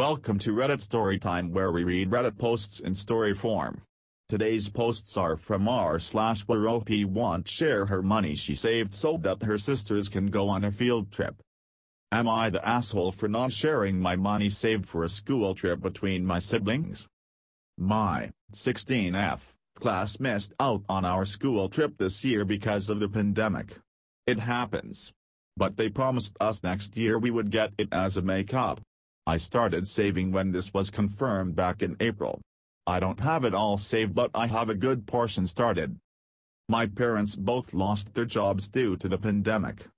Welcome to Reddit Storytime where we read Reddit posts in story form. Today's posts are from r slash where OP wants share her money she saved so that her sisters can go on a field trip. Am I the asshole for not sharing my money saved for a school trip between my siblings? My 16F class missed out on our school trip this year because of the pandemic. It happens. But they promised us next year we would get it as a make-up. I started saving when this was confirmed back in April. I don't have it all saved but I have a good portion started. My parents both lost their jobs due to the pandemic.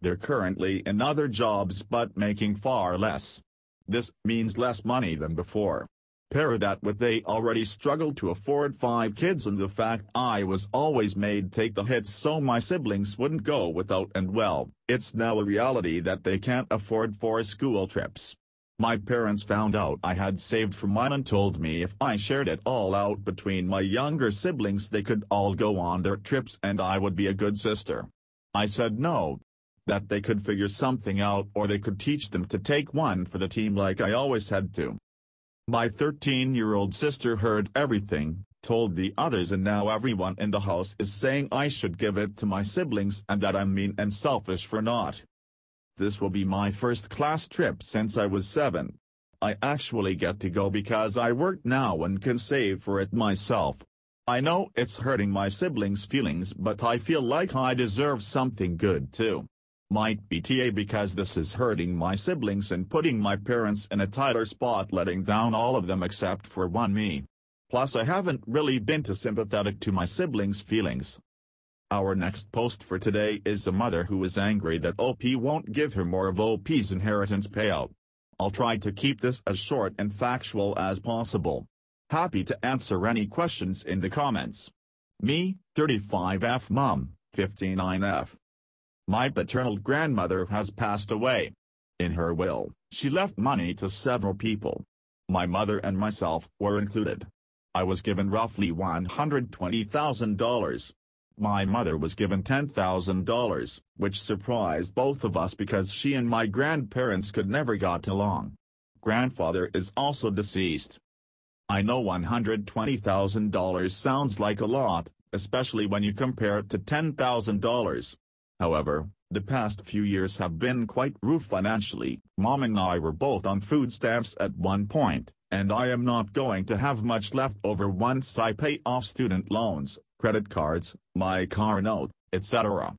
They're currently in other jobs but making far less. This means less money than before. Pair that with they already struggled to afford five kids and the fact I was always made take the hits so my siblings wouldn't go without and well, it's now a reality that they can't afford four school trips. My parents found out I had saved for mine and told me if I shared it all out between my younger siblings they could all go on their trips and I would be a good sister. I said no. That they could figure something out or they could teach them to take one for the team like I always had to. My 13-year-old sister heard everything, told the others and now everyone in the house is saying I should give it to my siblings and that I'm mean and selfish for not. This will be my first class trip since I was 7. I actually get to go because I work now and can save for it myself. I know it's hurting my siblings' feelings but I feel like I deserve something good too. Might be TA because this is hurting my siblings and putting my parents in a tighter spot letting down all of them except for one me. Plus I haven't really been too sympathetic to my siblings' feelings. Our next post for today is a mother who is angry that OP won't give her more of OP's inheritance payout. I'll try to keep this as short and factual as possible. Happy to answer any questions in the comments. Me, 35F Mom, 59F. My paternal grandmother has passed away. In her will, she left money to several people. My mother and myself were included. I was given roughly $120,000. My mother was given $10,000, which surprised both of us because she and my grandparents could never got along. Grandfather is also deceased. I know $120,000 sounds like a lot, especially when you compare it to $10,000. However, the past few years have been quite rough financially. Mom and I were both on food stamps at one point, and I am not going to have much left over once I pay off student loans, credit cards, my car note, etc.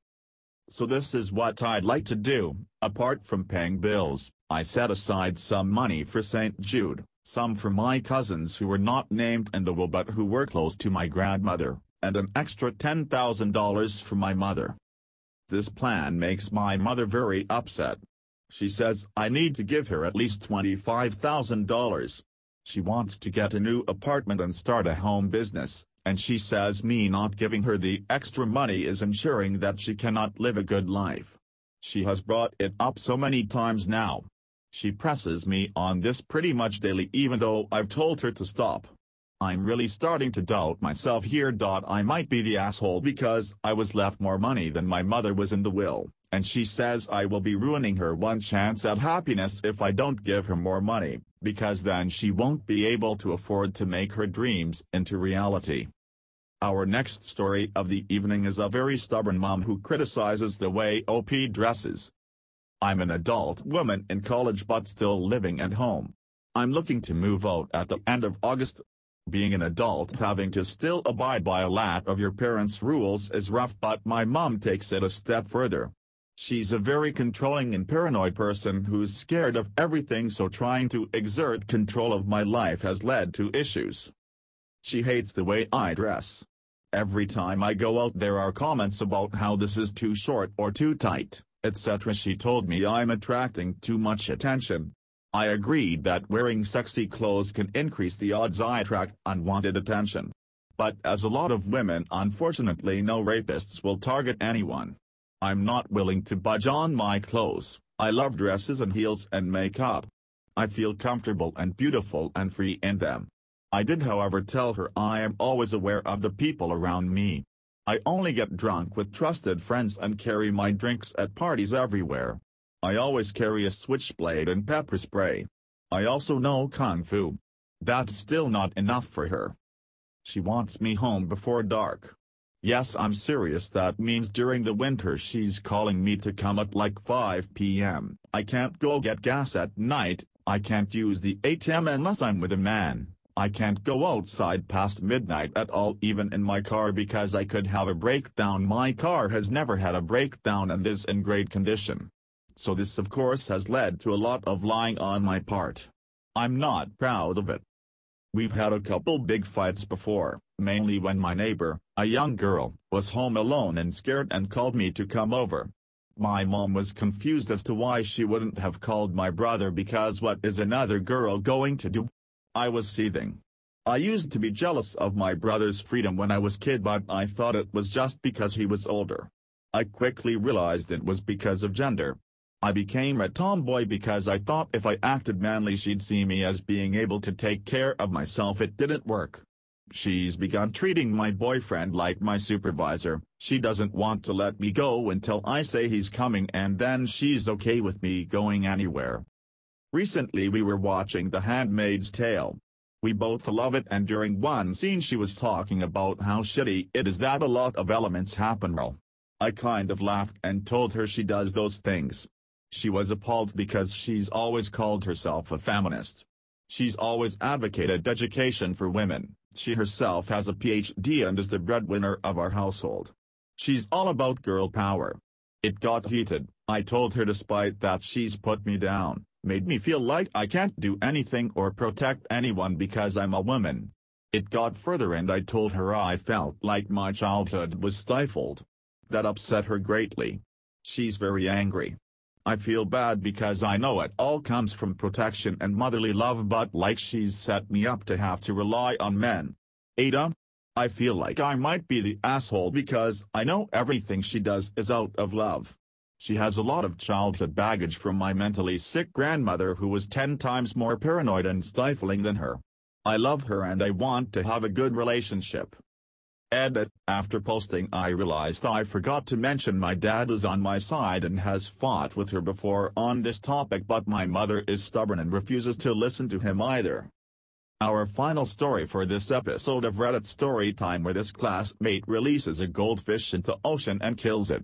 So this is what I'd like to do, apart from paying bills, I set aside some money for St. Jude, some for my cousins who were not named in the will but who were close to my grandmother, and an extra $10,000 for my mother. This plan makes my mother very upset. She says I need to give her at least $25,000. She wants to get a new apartment and start a home business, and she says me not giving her the extra money is ensuring that she cannot live a good life. She has brought it up so many times now. She presses me on this pretty much daily even though I've told her to stop. I'm really starting to doubt myself here. I might be the asshole because I was left more money than my mother was in the will, and she says I will be ruining her one chance at happiness if I don't give her more money, because then she won't be able to afford to make her dreams into reality. Our next story of the evening is a very stubborn mom who criticizes the way OP dresses. I'm an adult woman in college but still living at home. I'm looking to move out at the end of August being an adult having to still abide by a lot of your parents' rules is rough but my mom takes it a step further. She's a very controlling and paranoid person who's scared of everything so trying to exert control of my life has led to issues. She hates the way I dress. Every time I go out there are comments about how this is too short or too tight, etc. She told me I'm attracting too much attention, I agreed that wearing sexy clothes can increase the odds I attract unwanted attention. But as a lot of women unfortunately know rapists will target anyone. I'm not willing to budge on my clothes, I love dresses and heels and makeup. I feel comfortable and beautiful and free in them. I did however tell her I am always aware of the people around me. I only get drunk with trusted friends and carry my drinks at parties everywhere. I always carry a switchblade and pepper spray. I also know Kung Fu. That's still not enough for her. She wants me home before dark. Yes I'm serious that means during the winter she's calling me to come at like 5 p.m. I can't go get gas at night, I can't use the ATM unless I'm with a man, I can't go outside past midnight at all even in my car because I could have a breakdown my car has never had a breakdown and is in great condition. So this of course has led to a lot of lying on my part. I'm not proud of it. We've had a couple big fights before, mainly when my neighbor, a young girl, was home alone and scared and called me to come over. My mom was confused as to why she wouldn't have called my brother because what is another girl going to do? I was seething. I used to be jealous of my brother's freedom when I was kid but I thought it was just because he was older. I quickly realized it was because of gender. I became a tomboy because I thought if I acted manly she'd see me as being able to take care of myself it didn't work. She's begun treating my boyfriend like my supervisor, she doesn't want to let me go until I say he's coming and then she's okay with me going anywhere. Recently we were watching The Handmaid's Tale. We both love it and during one scene she was talking about how shitty it is that a lot of elements happen well. I kind of laughed and told her she does those things. She was appalled because she's always called herself a feminist. She's always advocated education for women, she herself has a PhD and is the breadwinner of our household. She's all about girl power. It got heated, I told her despite that she's put me down, made me feel like I can't do anything or protect anyone because I'm a woman. It got further and I told her I felt like my childhood was stifled. That upset her greatly. She's very angry. I feel bad because I know it all comes from protection and motherly love but like she's set me up to have to rely on men. Ada? I feel like I might be the asshole because I know everything she does is out of love. She has a lot of childhood baggage from my mentally sick grandmother who was ten times more paranoid and stifling than her. I love her and I want to have a good relationship. Edit, after posting I realized I forgot to mention my dad is on my side and has fought with her before on this topic but my mother is stubborn and refuses to listen to him either. Our final story for this episode of Reddit Story Time, where this classmate releases a goldfish into ocean and kills it.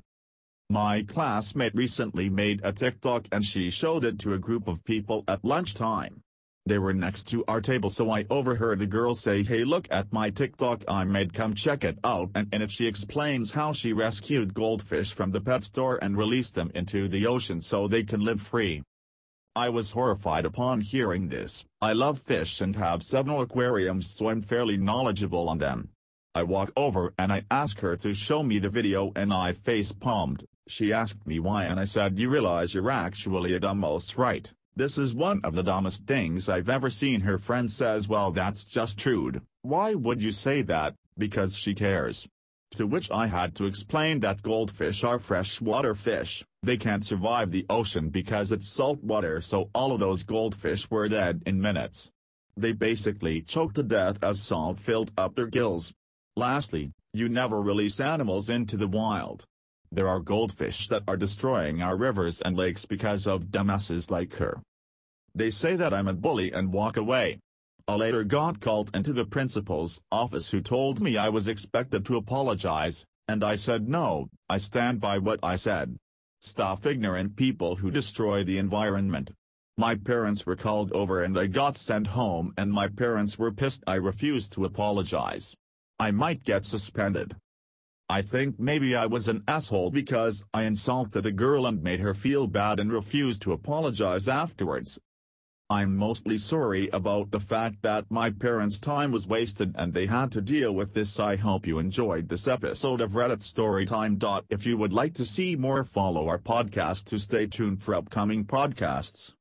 My classmate recently made a TikTok and she showed it to a group of people at lunchtime. They were next to our table so I overheard the girl say hey look at my TikTok I made come check it out and in it she explains how she rescued goldfish from the pet store and released them into the ocean so they can live free. I was horrified upon hearing this, I love fish and have several aquariums so I'm fairly knowledgeable on them. I walk over and I ask her to show me the video and I face palmed, she asked me why and I said you realize you're actually a dumbass right. This is one of the dumbest things I've ever seen her friend says well that's just true, why would you say that, because she cares. To which I had to explain that goldfish are freshwater fish, they can't survive the ocean because it's salt water so all of those goldfish were dead in minutes. They basically choked to death as salt filled up their gills. Lastly, you never release animals into the wild. There are goldfish that are destroying our rivers and lakes because of dumbasses like her. They say that I'm a bully and walk away. I later got called into the principal's office who told me I was expected to apologize, and I said no, I stand by what I said. Stop ignorant people who destroy the environment. My parents were called over and I got sent home and my parents were pissed I refused to apologize. I might get suspended. I think maybe I was an asshole because I insulted a girl and made her feel bad and refused to apologize afterwards. I'm mostly sorry about the fact that my parents' time was wasted and they had to deal with this. I hope you enjoyed this episode of Reddit Storytime. If you would like to see more follow our podcast to stay tuned for upcoming podcasts.